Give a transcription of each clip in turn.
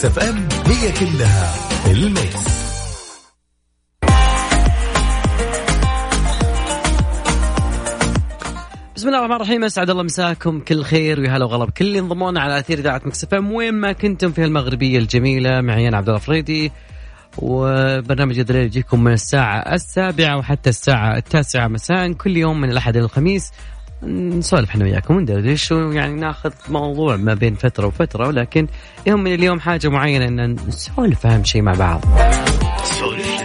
Mix FM هي كلها ال mix. بسم الله الرحمن الرحيم أسعد الله مساكم كل خير ويا هلا وغلا. بكل اللي انضمونا على أثير إذاعة Mix FM وين ما كنتم في المغربية الجميلة معي أنا عبد الله فريدي. وبرنامج الليل يجيكم من الساعة السابعة وحتى الساعة التاسعة مساء كل يوم من الأحد إلى الخميس. نسولف إحنا وياكم وندردش ويعني ناخذ موضوع ما بين فترة وفترة ولكن يوم من اليوم حاجة معينة إن نسولف أهم شيء مع بعض.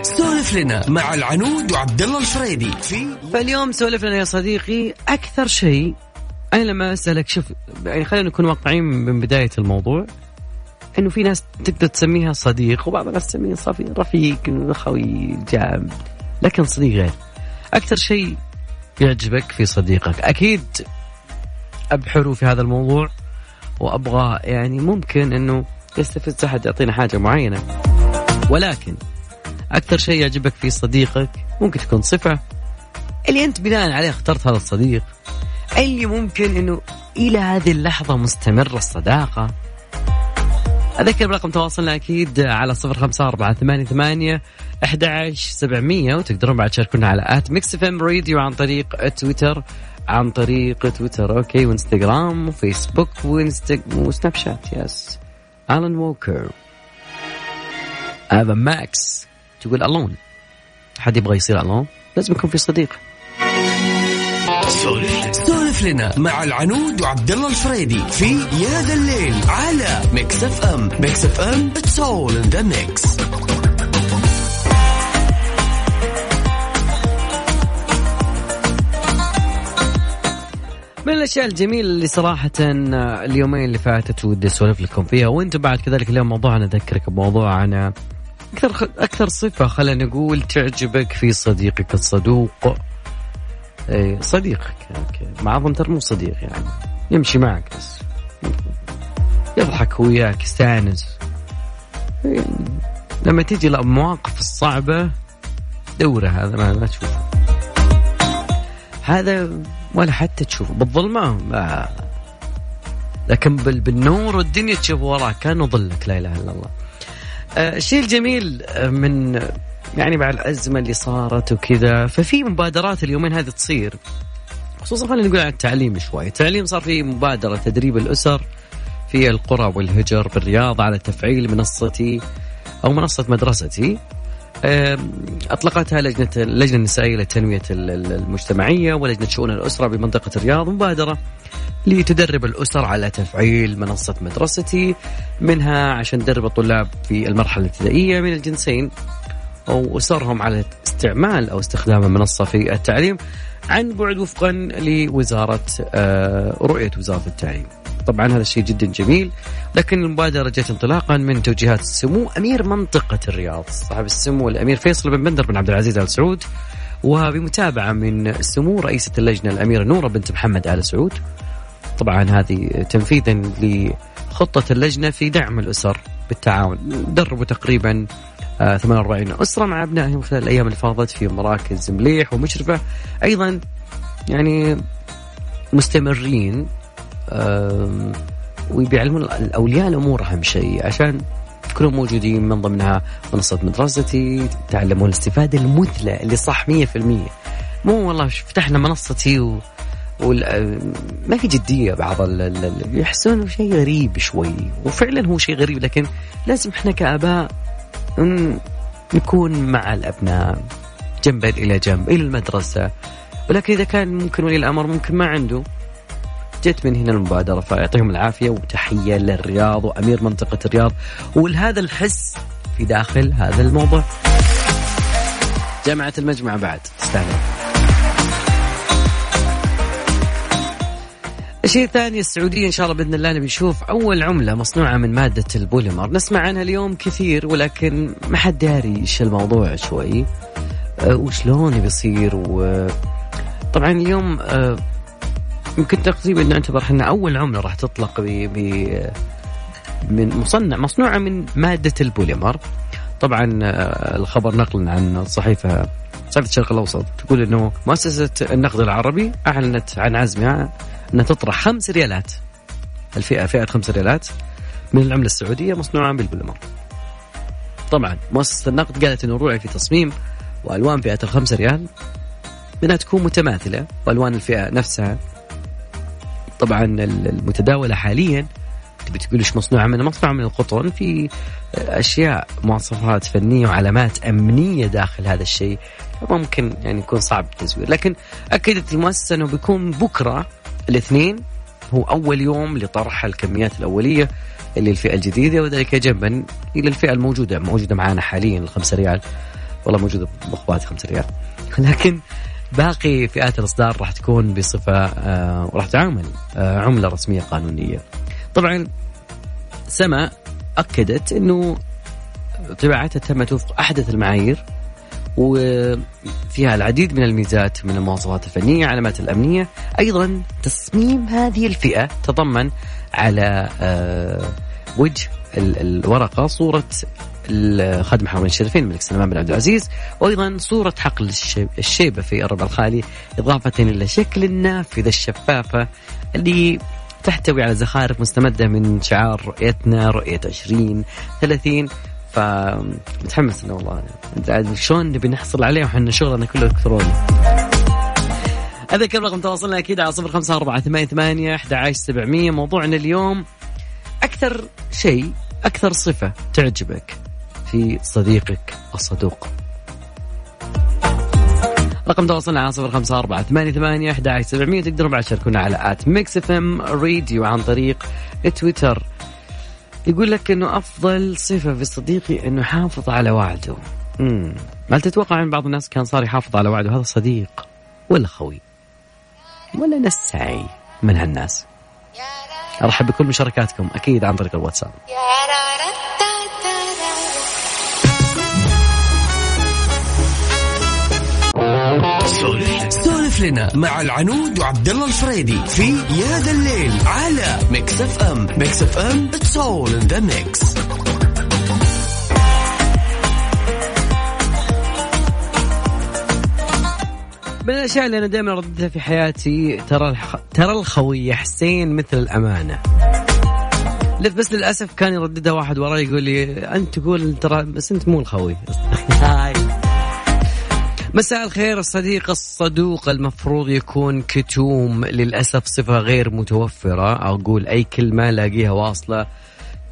سولف لنا مع العنود وعبد الله الفريدي. في فاليوم سولف لنا يا صديقي أكثر شيء. أنا لما أسألك شوف يعني خلينا نكون واقعيين من بداية الموضوع. إنه في ناس تقدر تسميها صديق وبعض الناس تسميه صفي رفيق خوي جام لكن صديق غير. أكثر شيء يعجبك في صديقك. أكيد أبحروا في هذا الموضوع وأبغى يعني ممكن إنه يستفز أحد يعطينا حاجة معينة. ولكن أكثر شيء يعجبك في صديقك ممكن تكون صفة اللي أنت بناء عليه اخترت هذا الصديق اللي ممكن إنه إلى هذه اللحظة مستمرة الصداقة. أذكر برقم تواصلنا أكيد على صفر خمسة أربعة ثمانية ثمانية أحد سبعمية وتقدرون بعد تشاركونا على at Mix FM Radio عن طريق تويتر عن طريق تويتر okay وإنستغرام وفيسبوك وإنستغ... وسناب شات yes. ألان ووكر هذا ماكس تقول alone حد يبغى يصير alone لازم يكون في صديق. سولف لنا مع العنود وعبد الله الفريدي في يا ذا الليل على Mix FM Mix FM it's all in the mix من الأشياء الجميلة اللي صراحة اليومين اللي فاتت ودي أسولف لكم فيها. وأنتم بعد كذلك اليوم موضوعنا أذكرك بموضوع عن أكثر أكثر صفة خلينا نقول تعجبك في صديقك الصدوق. اي صديقك أوكي معظم ترى مو صديق يعني. يمشي معك بس. يضحك وياك يستانس. يعني لما تيجي المواقف الصعبة دوره هذا ما, ما تشوفه. هذا ولا حتى تشوفه. بالظلمة ما. لكن بالنور والدنيا تشوف وراك كانه ظلك لا إله إلا الله. آه، الشيء الجميل من يعني مع الأزمة اللي صارت وكذا. ففي مبادرات اليومين هذه تصير. خصوصا خلينا نقول عن التعليم شوي. التعليم صار في مبادرة تدريب الأسر في القرى والهجر بالرياض على تفعيل منصتي أو منصة مدرستي. أطلقتها لجنة اللجنه النسائية للتنمية المجتمعية ولجنة شؤون الأسرة بمنطقة الرياض. مبادرة لتدرب الأسر على تفعيل منصة مدرستي منها عشان تدرب الطلاب في المرحلة الابتدائية من الجنسين. أو أسرهم على استعمال أو استخدام المنصة في التعليم عن بعد وفقا لوزارة آه، رؤية وزارة التعليم. طبعا هذا الشيء جدا جميل لكن المبادرة جت انطلاقا من توجيهات السمو أمير منطقة الرياض. صاحب السمو الأمير فيصل بن بندر بن عبد العزيز آل سعود وبمتابعة من سمو رئيسة اللجنة الأميرة نورة بنت محمد آل سعود. طبعا هذه تنفيذا لخطة اللجنة في دعم الأسر بالتعاون. دربوا تقريبا 48 آه، أسرة مع أبنائهم خلال الأيام اللي فاضت في مراكز مليح ومشرفة. أيضا يعني مستمرين وبيعلمون الأولياء الأمور أهم شيء عشان كلهم موجودين من ضمنها منصة مدرستي تعلمون الاستفادة المثلى اللي صح 100% مو والله فتحنا منصتي و... ما في جدية بعض اللي يحسون شيء غريب شوي وفعلا هو شيء غريب لكن لازم إحنا كآباء نكون مع الأبناء جنبا إلى جنب إلى المدرسة. ولكن إذا كان ممكن ولي الأمر ممكن ما عنده. جت من هنا المبادرة فيعطيهم العافية وتحية للرياض وأمير منطقة الرياض. ولهذا الحس في داخل هذا الموضوع. جامعة المجمع بعد. تستاهل الشيء الثاني السعودية إن شاء الله بإذن الله نبي نشوف أول عملة مصنوعة من مادة البوليمر. نسمع عنها اليوم كثير ولكن ما حد داري إيش الموضوع شوي. أه وشلون بيصير؟ و طبعا اليوم أه يمكن تقريبا نعتبر إحنا أول عملة راح تطلق ب من مصنع مصنوعة من مادة البوليمر. طبعا أه الخبر نقلا عن الصحيفة صحيفة الشرق الأوسط تقول أنه مؤسسة النقد العربي أعلنت عن عزمها. أنها تطرح خمس ريالات. الفئه فئة خمس ريالات من العملة السعودية مصنوعة بالبوليمر. طبعا مؤسسة النقد قالت إنه الرؤيه في تصميم وألوان فئة الخمسة ريال انها تكون متماثلة وألوان الفئة نفسها. طبعا المتداولة حاليا تبي تقول إيش مصنوعة من مصنوعة من القطن في أشياء مواصفات فنية وعلامات أمنية داخل هذا الشيء. ممكن يعني يكون صعب التزوير لكن أكدت المؤسسة إنه بيكون بكرة الاثنين هو أول يوم لطرح الكميات الأولية اللي الفئة الجديدة وذلك جنبا إلى الفئة الموجودة موجودة معنا حاليا الخمسة ريال والله موجودة باخواتي 5 ريال لكن باقي فئات الإصدار راح تكون بصفة آه وراح تعامل آه عملة رسمية قانونية. طبعا سما أكدت إنه طباعتها تمت وفق أحدث المعايير وفيها العديد من الميزات من المواصفات الفنية، علامات الأمنية، أيضا تصميم هذه الفئة تضمن على آه وجه الورقة صورة الخادم حرمين الشريفين الملك سلمان بن عبد العزيز وأيضا صورة حقل الشيبة في الربع الخالي إضافة إلى شكل النافذة الشفافة اللي تحتوي على زخارف مستمدة من شعار رؤيتنا رؤية 20 30 فمتحمس أنا والله. شلون نبي نحصل عليه؟ وحنا شغلنا كله إلكتروني. أذكر رقم تواصلنا أكيد على صفر خمسة أربعة ثمانية ثمانية أحد عشر سبعمية. موضوعنا اليوم أكثر شيء أكثر صفة تعجبك في صديقك الصدوق. رقم تواصلنا على صفر خمسة أربعة ثمانية ثمانية أحد سبعمية. تقدروا بعد تشاركونا على at Mix FM Radio عن طريق تويتر. يقول لك إنه أفضل صفة في صديقي إنه يحافظ على وعده. امم هل تتوقع إن بعض الناس كان صار يحافظ على وعده؟ هذا صديق ولا خوي؟ ولا نسعي من هالناس؟ أرحب بكل مشاركاتكم أكيد عن طريق الواتساب. لنا مع العنود وعبد الله الفريدي في يا ذا الليل على Mix FM Mix FM it's all in the mix من الأشياء اللي أنا دائما رددها في حياتي ترى الح... ترى الخوي حسين مثل الأمانة. بس للأسف كان يرددها واحد وراي يقول لي أنت تقول ترى بس أنت مو الخوي. هاي. مساء الخير الصديق الصدوق المفروض يكون كتوم للأسف صفة غير متوفرة. أقول أي كلمة لاقيها واصلة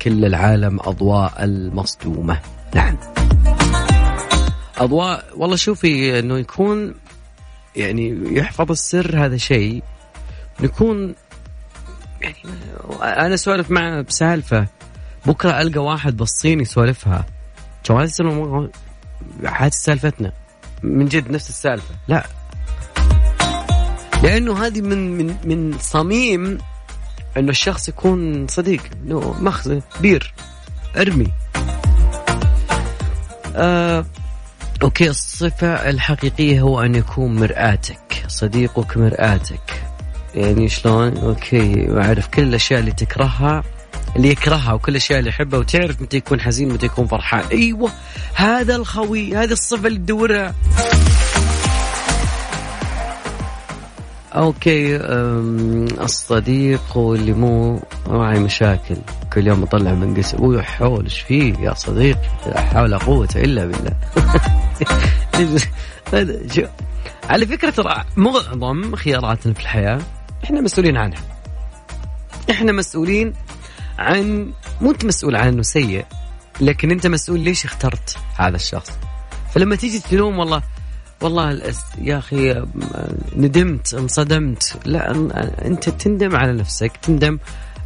كل العالم أضواء المصدومة. نعم. أضواء والله شوفي أنه يكون يعني يحفظ السر هذا شيء يكون يعني أنا أسولف معه بسالفة بكرة ألقى واحد بالصين يسولفها. جوال هذه سالفتنا. من جد نفس السالفة. لا. لأنه هذه من من من صميم إنه الشخص يكون صديق. إنه مخزن بير أرمي. آه okay الصفة الحقيقية هو أن يكون مرآتك صديقك مرآتك. يعني شلون؟ okay واعرف كل الأشياء اللي تكرهها. اللي يكرهها وكل الأشياء اللي يحبها وتعرف متى يكون حزين متى يكون فرحان. أيوه هذا الخوي هذه الصفة اللي تدورها. okay الصديق واللي مو معي مشاكل كل يوم أطلع من قسم ويا حول إيش فيه يا صديق؟ لا حول قوه إلا بالله. على فكرة ترى معظم خياراتنا في الحياة إحنا مسؤولين عنها. إحنا مسؤولين عن مو أنت مسؤول عن إنه سيء لكن أنت مسؤول ليش اخترت هذا الشخص. فلما تيجي تلوم والله والله يا أخي ندمت انصدمت. لا أنت تندم على نفسك تندم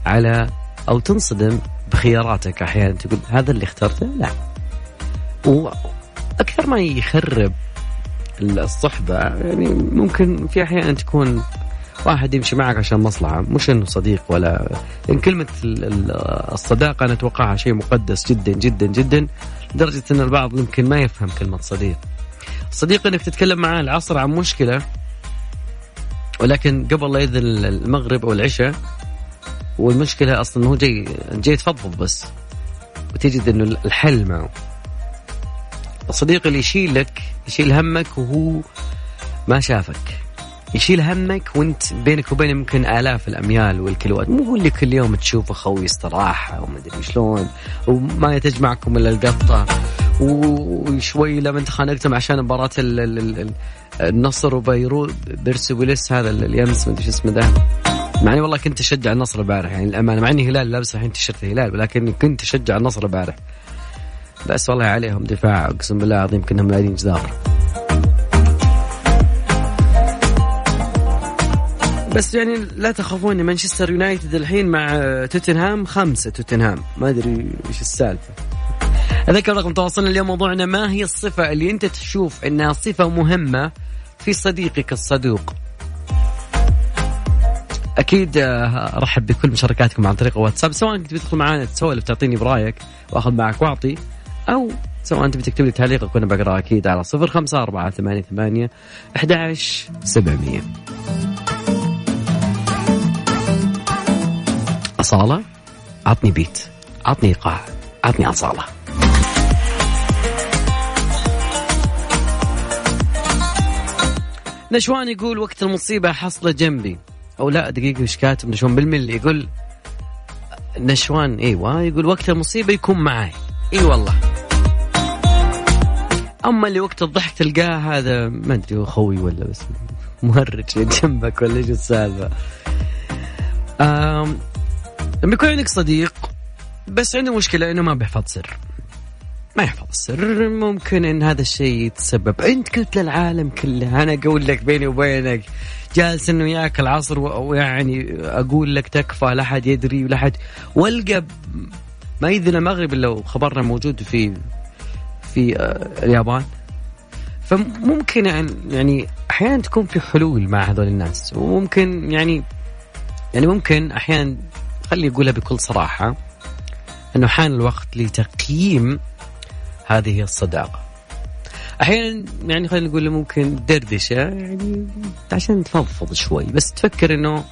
على أو تنصدم بخياراتك أحيانا. تقول هذا اللي اخترته؟ لا. وأكثر ما يخرب الصحبة يعني ممكن في أحيان تكون واحد يمشي معك عشان مصلحة. مش إنه صديق ولا إن كلمة الصداقة أنا أتوقعها شيء مقدس جدا جدا جدا لدرجة إن البعض يمكن ما يفهم كلمة صديق. صديق إنك تتكلم معاه العصر عن مشكلة ولكن قبل لا يذن المغرب أو العشاء والمشكلة أصلا هو جاي جاي تفضفض بس وتجد إنه الحل معه. الصديق اللي يشيلك يشيل همك وهو ما شافك. يشيل همك وانت بينك وبينه يمكن آلاف الأميال والكيلوات مو هو اللي كل يوم تشوفه خوي استراحة وما ادري شلون وما تجمعكم إلا القطة. وشوي لما تخانقتم عشان مباراة النصر وبيروت بيرسبوليس هذا اليمس ما أدري شو اسمه ذا. مع إني والله كنت أشجع النصر البارح يعني الأمانة مع إني هلال لابس الحين تيشيرت الهلال ولكن كنت أشجع النصر البارح بس والله عليهم دفاع أقسم بالله العظيم كأنهم لاعبين جدار. بس يعني لا تخافون مانشستر يونايتد الحين مع توتنهام خمسة توتنهام. ما أدري إيش السالفة. أذكر رقم تواصلنا اليوم موضوعنا ما هي الصفة اللي أنت تشوف أنها صفة مهمة في صديقك الصدوق؟ أكيد آه، أرحب بكل مشاركاتكم عن طريق الواتساب سواء كنت بتدخل معنا تسولف تعطيني برأيك وأخذ معك وأعطي أو سواء أنت بتكتب لي تعليقك وأنا بقراه أكيد على 054 88 11 700 أصالة؟ عطني بيت عطني إيقاع عطني أصالة. نشوان يقول وقت المصيبة حصلة جنبي. أو لا دقيقة وش كاتب؟ نشوان بالملي يقول نشوان إيوه يقول وقت المصيبة يكون معي إي والله. أما اللي وقت الضحك تلقاه هذا ما أدري خوي ولا بس مهرج جنبك ولا إيش السالفة؟ لما يكون عندك صديق بس عنده مشكلة إنه ما بيحفظ سر. ما يحفظ السر ممكن إن هذا الشيء يتسبب. أنت قلت للعالم كله أنا أقول لك بيني وبينك جالس إنه ياكل عصر ويعني أقول لك تكفى لا حد يدري ولا حد والقى ما يذن المغرب إلا وخبرنا موجود في في آه، اليابان. فممكن يعني أحيانا تكون في حلول مع هذول الناس وممكن يعني يعني ممكن أحيانا خلي اقولها بكل صراحة إنه حان الوقت لتقييم هذه الصداقة. أحيانا يعني خلينا نقول ممكن دردشة يعني عشان تفضفض شوي بس تفكر إنه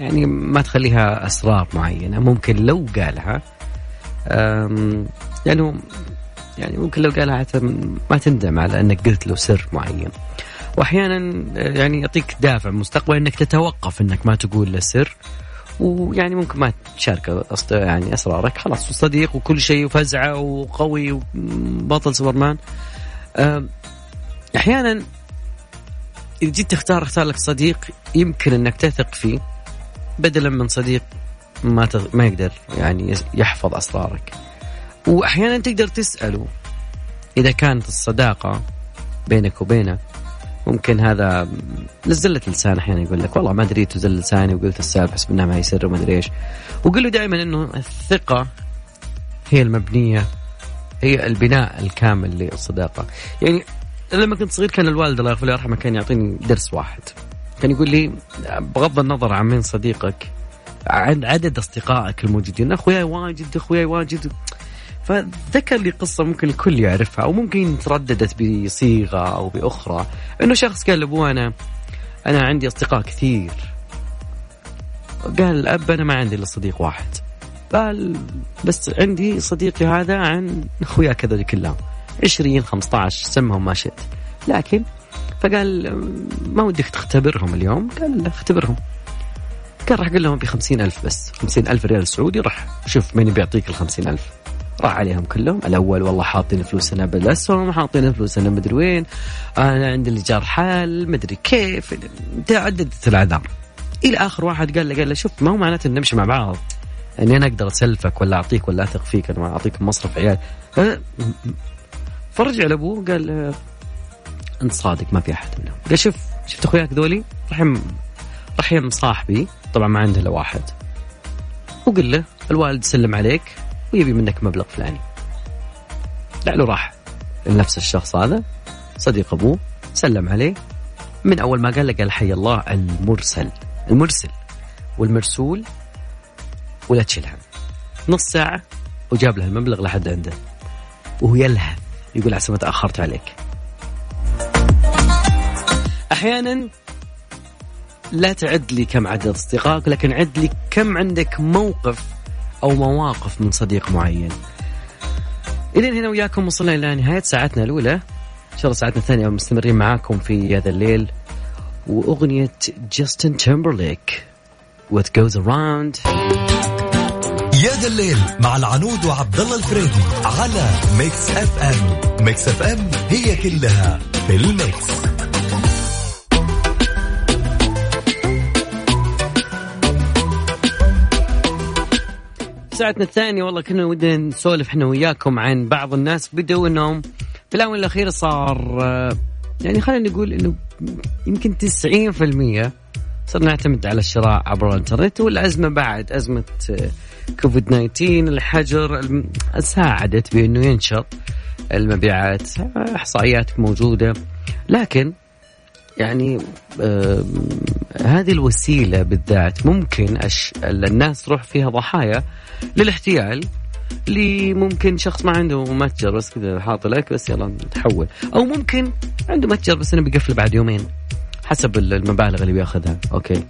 يعني ما تخليها أسرار معينة ممكن لو قالها يعني يعني ممكن لو قالها حتى ما تندم على إنك قلت له سر معين. وأحيانا يعني يعطيك دافع مستقبل إنك تتوقف إنك ما تقول له سر. ويعني ممكن ما تشارك يعني أسرارك. خلاص صديق وكل شيء وفزعة وقوي وبطل سوبرمان. أحيانا إذا جيت تختار اختار لك صديق يمكن إنك تثق فيه بدلا من صديق ما ما يقدر يعني يحفظ أسرارك. وأحيانا تقدر تسأله إذا كانت الصداقة بينك وبينه ممكن هذا لزلة لسان أحيانا يقول لك والله ما دريت وزل لساني وقلت السالفه حسب انها ما يسر وما أدري إيش. وقل له دائما إنه الثقة هي المبنية هي البناء الكامل للصداقه يعني لما كنت صغير كان الوالد الله يغفر يرحمه كان يعطيني درس واحد. كان يقول لي بغض النظر عن مين صديقك عن عدد أصدقائك الموجودين اخوياي واجد اخوياي واجد. فذكر لي قصة ممكن الكل يعرفها أو ممكن ترددت بصيغة أو بأخرى. إنه شخص قال لأبوه أنا أنا عندي أصدقاء كثير. قال الأب أنا ما عندي إلا صديق واحد. قال بس عندي صديقي هذا عن أخويا كذا كلهم 20 15 سمهم ما شئت. لكن فقال ما ودك تختبرهم اليوم؟ قال اختبرهم. قال راح قل لهم ب ألف بس خمسين ألف ريال سعودي راح شوف مين بيعطيك ال ألف. راح عليهم كلهم. الأول والله حاطين فلوسنا بالأسهم حاطين فلوسنا مدري وين. أنا عندي الايجار حال مدري كيف تعددت الأعذار. إلى آخر واحد قال له قال له شوف ما هو معناته نمشي مع بعض. إني أنا أقدر أسلفك ولا أعطيك ولا أثق فيك أنا أعطيك مصرف عيال. فرجع لأبوه قال أنت صادق ما في أحد منهم. قال شوف شفت أخوياك ذولي؟ رحم رحم صاحبي. طبعا ما عنده إلا واحد. وقل له الوالد سلم عليك. ويبي منك مبلغ فلاني. لعله راح. لنفس الشخص هذا صديق أبوه سلم عليه. من أول ما قال له قال حي الله المرسل. المرسل. والمرسول ولا تشيل هم. نص ساعة وجاب له المبلغ لحد عنده. وهو يلهث. يقول عسى ما تأخرت عليك. أحيانا لا تعد لي كم عدد أصدقائك لكن عد لي كم عندك موقف أو مواقف من صديق معين. إلين هنا وياكم وصلنا إلى نهاية ساعتنا الأولى. إن شاء الله ساعتنا الثانية مستمرين معاكم في هذا الليل. وأغنية جاستن تيمبرليك What Goes Around. يا ذا الليل مع العنود وعبد الله الفريدي على Mix FM Mix FM هي كلها في ال mix. ساعتنا الثانية والله كنا ودنا نسولف إحنا وياكم عن بعض الناس بدوا إنهم في الآونة الأخيرة صار آه، يعني خلينا نقول إنه يمكن 90% صرنا نعتمد على الشراء عبر الإنترنت والأزمة بعد أزمة آه، كوفيد 19 الحجر ساعدت بأنه ينشط المبيعات إحصائيات موجودة لكن يعني آه هذه الوسيلة بالذات ممكن. الناس تروح فيها ضحايا للاحتيال اللي ممكن شخص ما عنده متجر بس كذا حاط لك بس يلا نتحول أو ممكن عنده متجر بس إنه بيقفل بعد يومين حسب المبالغ اللي بياخذها. أوكي.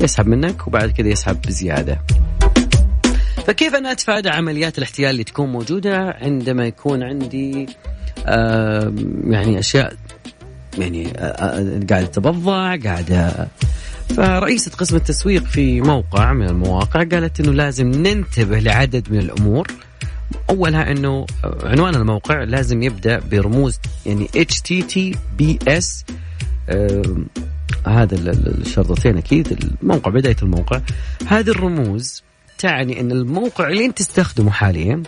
يسحب منك وبعد كذا يسحب بزيادة. فكيف أنا أتفادى عمليات الاحتيال اللي تكون موجودة عندما يكون عندي يعني أشياء يعني قاعدة تبضع قاعدة فرئيسة قسم التسويق في موقع من المواقع قالت إنه لازم ننتبه لعدد من الأمور. أولها إنه عنوان الموقع لازم يبدأ برموز يعني HTTPS آه هذا الشرطتين أكيد الموقع بداية الموقع. هذه الرموز تعني إن الموقع اللي أنت تستخدمه حاليا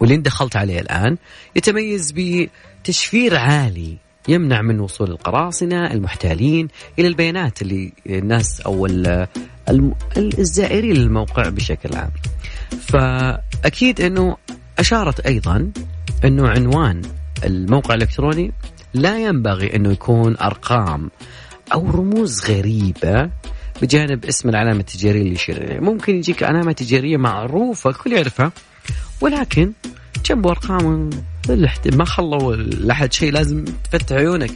واللي أنت دخلت عليه الآن يتميز بتشفير عالي يمنع من وصول القراصنة المحتالين إلى البيانات اللي الناس أو الزائرين للموقع بشكل عام. فأكيد إنه أشارت أيضا إنه عنوان الموقع الإلكتروني لا ينبغي إنه يكون أرقام أو رموز غريبة بجانب اسم العلامة التجارية اللي يشير ممكن يجيك علامة تجارية معروفة الكل يعرفها ولكن جنبه ارقام ما خلوا لأحد شيء لازم تفتح عيونك.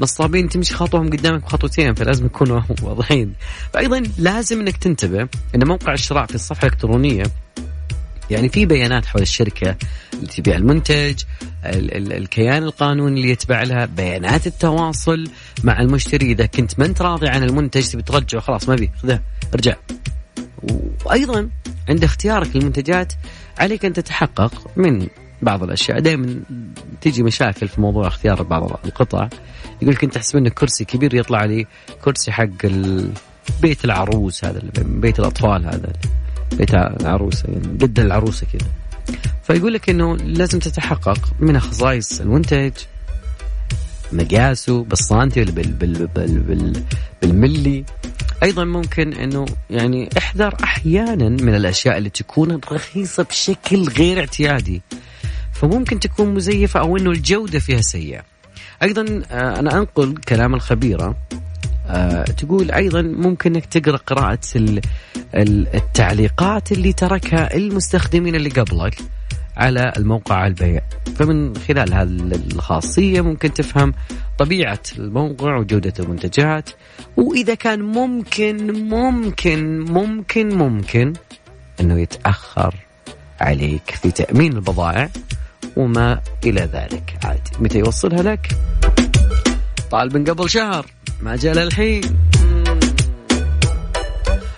نصابين تمشي خطوهم قدامك بخطوتين فلازم يكونوا واضحين. فايضا لازم إنك تنتبه إن موقع الشراء في الصفحة الإلكترونية يعني في بيانات حول الشركة اللي تبيع المنتج ال ال الكيان القانوني اللي يتبع لها بيانات التواصل مع المشتري. إذا كنت ما أنت راضي عن المنتج تبي ترجعه خلاص ما بي خذه ارجع. وأيضا عند اختيارك للمنتجات عليك أن تتحقق من بعض الأشياء. دائما تيجي مشاكل في موضوع اختيار بعض القطع. يقول لك أنت تحسب انه كرسي كبير يطلع لي كرسي حق بيت العروس هذا بيت الأطفال هذا. بيت العروسه يعني قد العروسة كذا. فيقول لك إنه لازم تتحقق من خصائص المنتج مقاسه بالسنتي بال بال بال بال بالملي. أيضا ممكن إنه يعني احذر أحيانا من الأشياء اللي تكون رخيصة بشكل غير اعتيادي. فممكن تكون مزيفة أو إنه الجودة فيها سيئة. أيضا آه، أنا أنقل كلام الخبيرة. آه، تقول أيضا ممكن إنك تقرأ قراءة التعليقات اللي تركها المستخدمين اللي قبلك. على الموقع البيع. فمن خلال هذه الخاصية ممكن تفهم طبيعة الموقع وجودة المنتجات وإذا كان ممكن ممكن ممكن ممكن أنه يتأخر عليك في تأمين البضائع وما إلى ذلك. عادي متى يوصلها لك؟ طالب من قبل شهر ما جاء الحين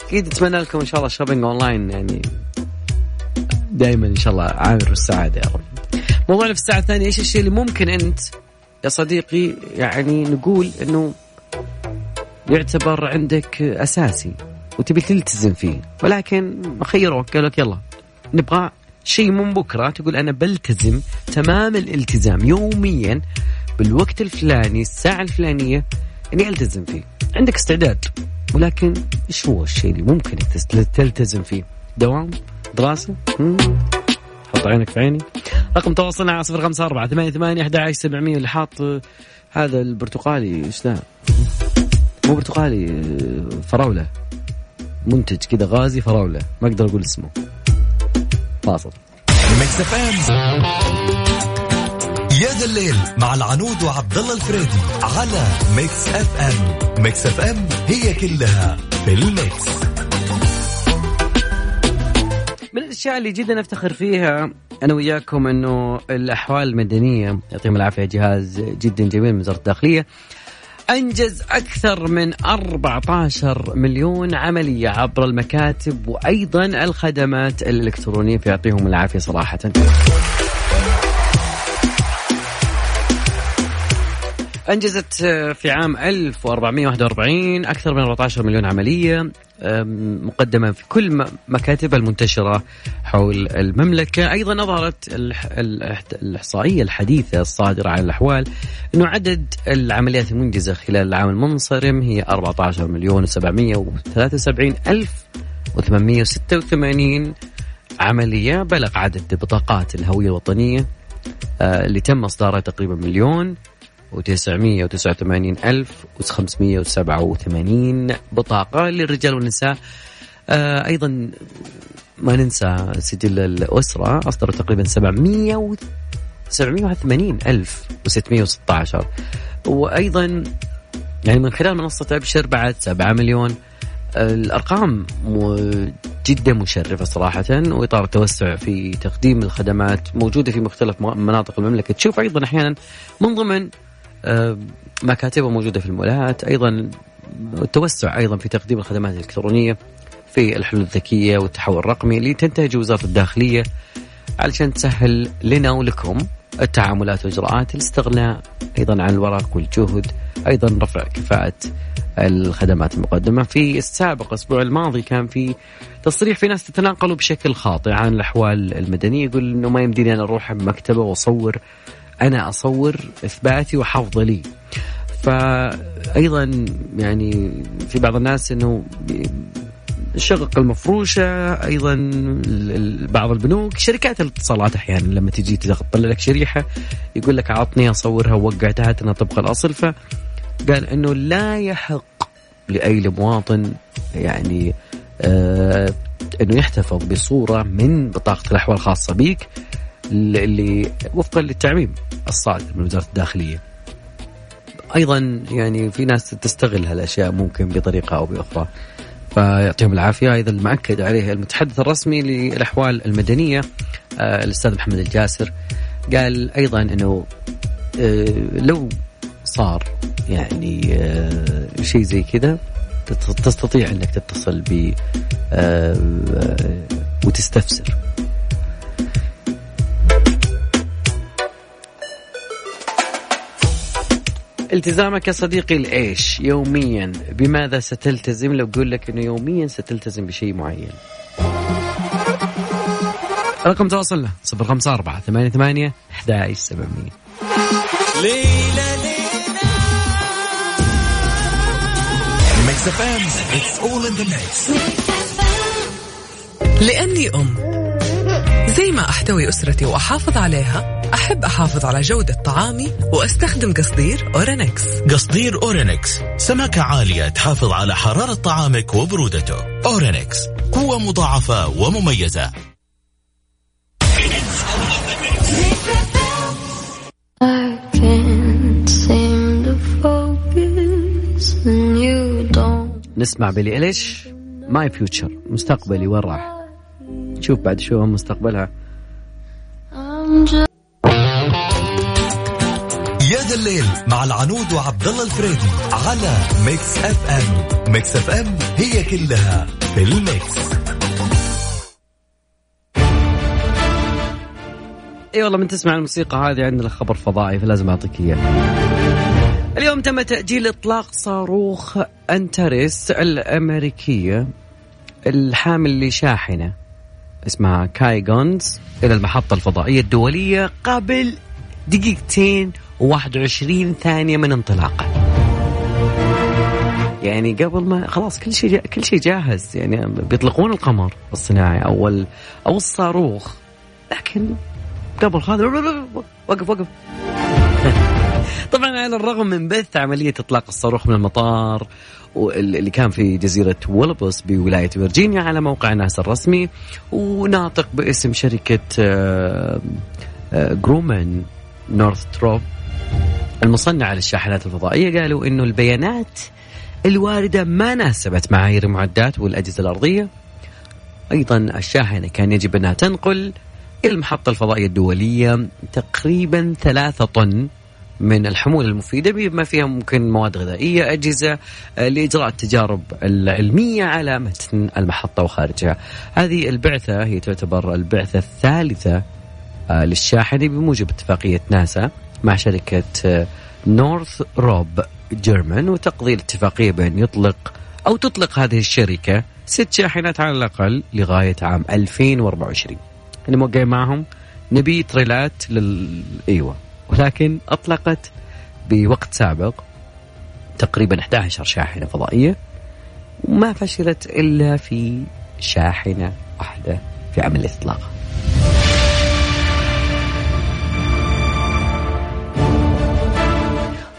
أكيد أتمنى لكم إن شاء الله shopping online يعني دائما إن شاء الله عامر بالسعاده يا رب. موضوعنا في الساعة الثانية إيش الشيء اللي ممكن أنت يا صديقي يعني نقول إنه يعتبر عندك أساسي وتبي تلتزم فيه ولكن خيروك قالوا لك يلا نبغى شيء من بكرة تقول أنا بلتزم تمام الالتزام يوميا بالوقت الفلاني الساعة الفلانية إني ألتزم فيه. عندك استعداد ولكن إيش هو الشيء اللي ممكن تلتزم فيه؟ دوام؟ دراسة؟ حط عينك في عيني. رقم تواصلنا على صفر خمسة أربعة ثمانية ثمانية أحد عشر سبعمية اللي حاط هذا البرتقالي إيش ذا؟ مو برتقالي فراولة. منتج كذا غازي فراولة. ما أقدر أقول اسمه. فاصل. يا ذا الليل مع العنود وعبد الله الفريدي على Mix FM Mix FM هي كلها في ال mix. الأشياء اللي جدا أفتخر فيها أنا وياكم إنه الأحوال المدنية يعطيهم العافية جهاز جدا جميل من وزارة الداخلية أنجز أكثر من 14 مليون عملية عبر المكاتب وأيضا الخدمات الإلكترونية فيعطيهم العافية صراحة. أنجزت في عام 1441 أكثر من 14 مليون عملية. مقدمة في كل مكاتبها المنتشرة حول المملكة. أيضا أظهرت الإحصائية الحديثة الصادرة عن الأحوال أنه عدد العمليات المنجزة خلال العام المنصرم هي 14 مليون و773 ألف و886 عملية. بلغ عدد بطاقات الهوية الوطنية آه، اللي تم إصدارها تقريبا مليون. و989 ألف و587 بطاقة للرجال والنساء. آه أيضا ما ننسى سجل الأسرة أصدروا تقريبا 700 780 ألف و616 وأيضا يعني من خلال منصة أبشر بعد 7 مليون الأرقام جدا مشرفة صراحة وإطار التوسع في تقديم الخدمات موجودة في مختلف مناطق المملكة. تشوف أيضا أحيانا من ضمن آه، مكاتبه موجودة في المولات أيضا التوسع أيضا في تقديم الخدمات الإلكترونية في الحلول الذكية والتحول الرقمي اللي تنتهج وزارة الداخلية علشان تسهل لنا ولكم التعاملات والإجراءات الاستغناء أيضا عن الورق والجهد أيضا رفع كفاءة الخدمات المقدمة. في السابق الأسبوع الماضي كان في تصريح في ناس تتناقلوا بشكل خاطئ عن الأحوال المدنية يقول أنه ما يمديني أنا أروح مكتبة وأصور أنا أصور إثباتي وحفظ لي. فايضا يعني في بعض الناس إنه الشقق المفروشة أيضا بعض البنوك شركات الاتصالات أحيانا لما تجي تطلع لك شريحة يقول لك عطني أصورها ووقعتها إنها طبق الأصل. فقال إنه لا يحق لأي مواطن يعني آه إنه يحتفظ بصورة من بطاقة الأحوال الخاصة بك اللي وفقا للتعميم الصادر من وزارة الداخلية. أيضا يعني في ناس تستغل هالأشياء ممكن بطريقة أو بأخرى. فيعطيهم العافية أيضا المؤكد عليه المتحدث الرسمي للأحوال المدنية آه الأستاذ محمد الجاسر قال أيضا إنه آه لو صار يعني آه شيء زي كذا تستطيع إنك تتصل ب وتستفسر التزامك يا صديقي لإيش؟ يوميا. بماذا ستلتزم؟ لو أقول لك إنه يوميا ستلتزم بشيء معين؟ رقم تواصلنا 054 88 11700 ليلى لأني أم. زي ما أحتوي أسرتي وأحافظ عليها أحب أحافظ على جودة طعامي وأستخدم قصدير أورينكس. قصدير أورينكس. سماكة عالية تحافظ على حرارة طعامك وبرودته. أورينكس. قوة مضاعفة ومميزة. نسمع Billie Eilish؟ My Future مستقبلي وين راح؟ شوف بعد شو مستقبلها. ذا الليل مع العنود وعبد الله الفريدي على Mix FM. Mix FM هي كلها في ال mix. إي والله من تسمع الموسيقى هذه عندنا خبر فضائي فلازم أعطيك إياه. اليوم تم تأجيل إطلاق صاروخ أنتاريس الأمريكية الحامل لشاحنة اسمها كايغونز إلى المحطة الفضائية الدولية قبل دقيقتين و21 ثانية من انطلاقة. يعني قبل ما خلاص كل شيء كل شيء جاهز. يعني بيطلقون القمر الصناعي أو أو الصاروخ. لكن قبل هذا وقف وقف. طبعا على الرغم من بث عملية إطلاق الصاروخ من المطار اللي كان في جزيرة والوبس بولاية فيرجينيا على موقع ناسا الرسمي وناطق باسم شركة آه، آه، Grumman. Northrop المصنعة للشاحنات الفضائية قالوا إنه البيانات الواردة ما ناسبت معايير المعدات والأجهزة الأرضية. أيضا الشاحنة كان يجب أنها تنقل إلى المحطة الفضائية الدولية تقريبا ثلاثة طن من الحمول المفيدة بما فيها ممكن مواد غذائية أجهزة آه، لإجراء التجارب العلمية على متن المحطة وخارجها. هذه البعثة هي تعتبر البعثة الثالثة للشاحنة بموجب اتفاقية ناسا مع شركة آه، نورث روب جيرمان وتقضي الاتفاقية بأن يطلق أو تطلق هذه الشركة ست شاحنات على الأقل لغاية عام 2024 اللي موقعين معهم نبي تريلات لل إيوه ولكن أطلقت بوقت سابق تقريبا 11 شاحنة فضائية وما فشلت إلا في شاحنة واحدة في عمليه اطلاقها.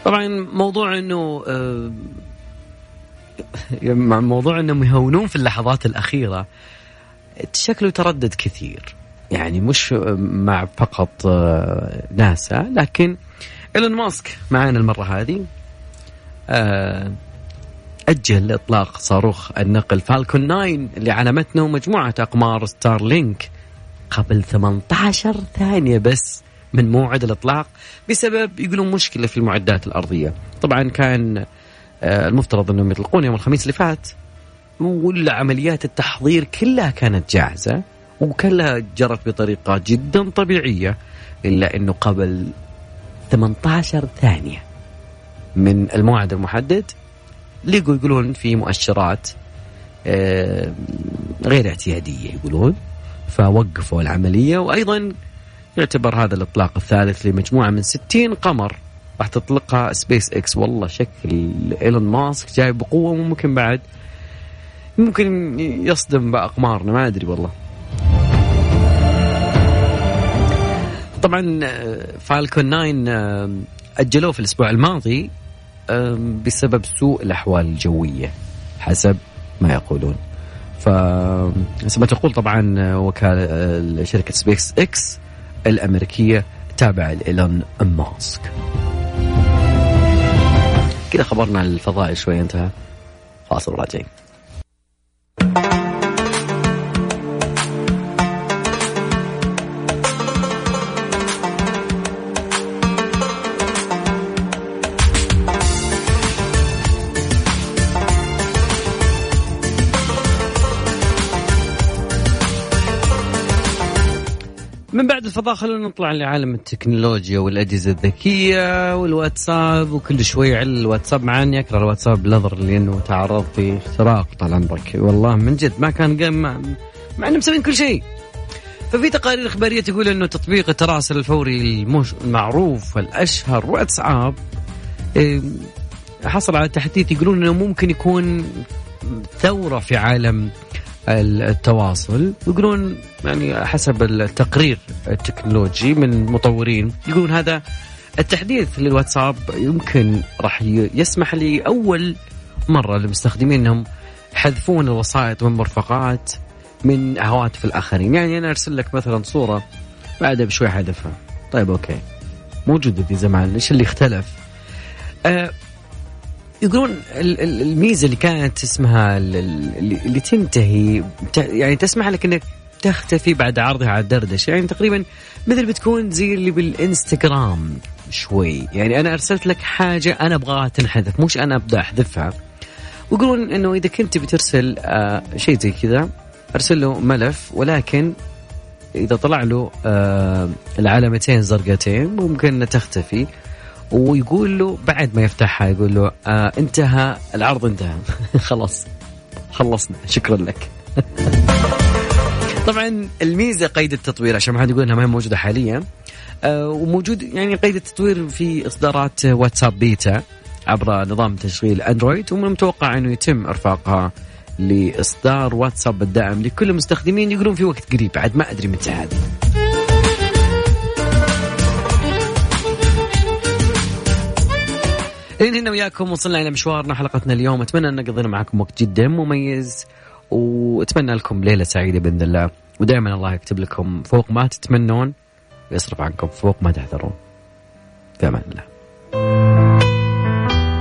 طبعا موضوع إنه آه، مع موضوع إنهم يهونون في اللحظات الأخيرة شكله تردد كثير. يعني مش مع فقط آه، ناسا لكن إيلون ماسك معانا المرة هذه. آه، أجل إطلاق صاروخ النقل Falcon 9 اللي على متنه مجموعة أقمار Starlink قبل 18 ثانية بس. من موعد الإطلاق بسبب يقولون مشكلة في المعدات الأرضية. طبعا كان آه، المفترض أنهم يطلقون يوم الخميس اللي فات ولا عمليات التحضير كلها كانت جاهزة وكلها جرت بطريقة جدا طبيعية إلا أنه قبل 18 ثانية من الموعد المحدد لقوا يقولون في مؤشرات آه، غير اعتيادية يقولون فوقفوا العملية وأيضا يعتبر هذا الإطلاق الثالث لمجموعة من 60 قمر راح تطلقها سبيس إكس. والله شكل إيلون ماسك جاي بقوة ممكن بعد. ممكن يصدم بأقمارنا ما أدري والله. طبعا Falcon 9 أجلوه في الأسبوع الماضي بسبب سوء الأحوال الجوية حسب ما يقولون. ف ما تقول طبعا وكالة شركة سبيس إكس. الأمريكية تابعة لإيلون ماسك. كذا خبرنا الفضائي شوي انتهى. فاصل راجعين بعد الفضاء خلونا نطلع لعالم التكنولوجيا والأجهزة الذكية والواتساب وكل شوي على الواتساب مع اني اكره الواتساب لظر لأنه تعرضت في اختراق طال عمرك والله من جد ما كان قام مع, مع انه مسوين كل شيء. ففي تقارير إخبارية تقول أنه تطبيق التراسل الفوري المش... المعروف والأشهر واتساب إيه، حصل على تحديث يقولون إنه ممكن يكون ثورة في عالم التواصل. يقولون يعني حسب التقرير التكنولوجي من المطورين يقولون هذا التحديث للواتساب يمكن راح يسمح لأول مرة للمستخدمين أنهم يحذفون الوسائط والمرفقات من هواتف الآخرين. يعني أنا أرسل لك مثلا صورة بعدها بشوي حذفها. طيب okay. موجودة في زمان. إيش اللي اختلف؟ أه يقولون الميزة اللي كانت اسمها اللي تنتهي يعني تسمح لك إنك تختفي بعد عرضها على الدردشة. يعني تقريبا مثل بتكون زي اللي بالإنستغرام شوي. يعني أنا أرسلت لك حاجة أنا أبغاها تنحذف مش أنا أبدأ أحذفها. ويقولون إنه إذا كنت بترسل آه شيء زي كذا أرسل له ملف ولكن إذا طلع له آه العلامتين زرقتين ممكن تختفي. ويقول له بعد ما يفتحها يقول له آه انتهى العرض انتهى. خلاص خلصنا شكرا لك. طبعا الميزة قيد التطوير عشان ما حد يقول إنها ما هي موجودة حاليا آه وموجود يعني قيد التطوير في إصدارات واتساب بيتا عبر نظام تشغيل أندرويد ومن المتوقع إنه يتم إرفاقها لإصدار واتساب الدائم لكل المستخدمين يقولون في وقت قريب بعد ما أدري متى هذه لين هنا وياكم وصلنا إلى مشوارنا حلقتنا اليوم. أتمنى أن قضينا معكم وقت جدا مميز وأتمنى لكم ليلة سعيدة بإذن الله. ودائما الله يكتب لكم فوق ما تتمنون ويصرف عنكم فوق ما تحذرون. في أمان الله.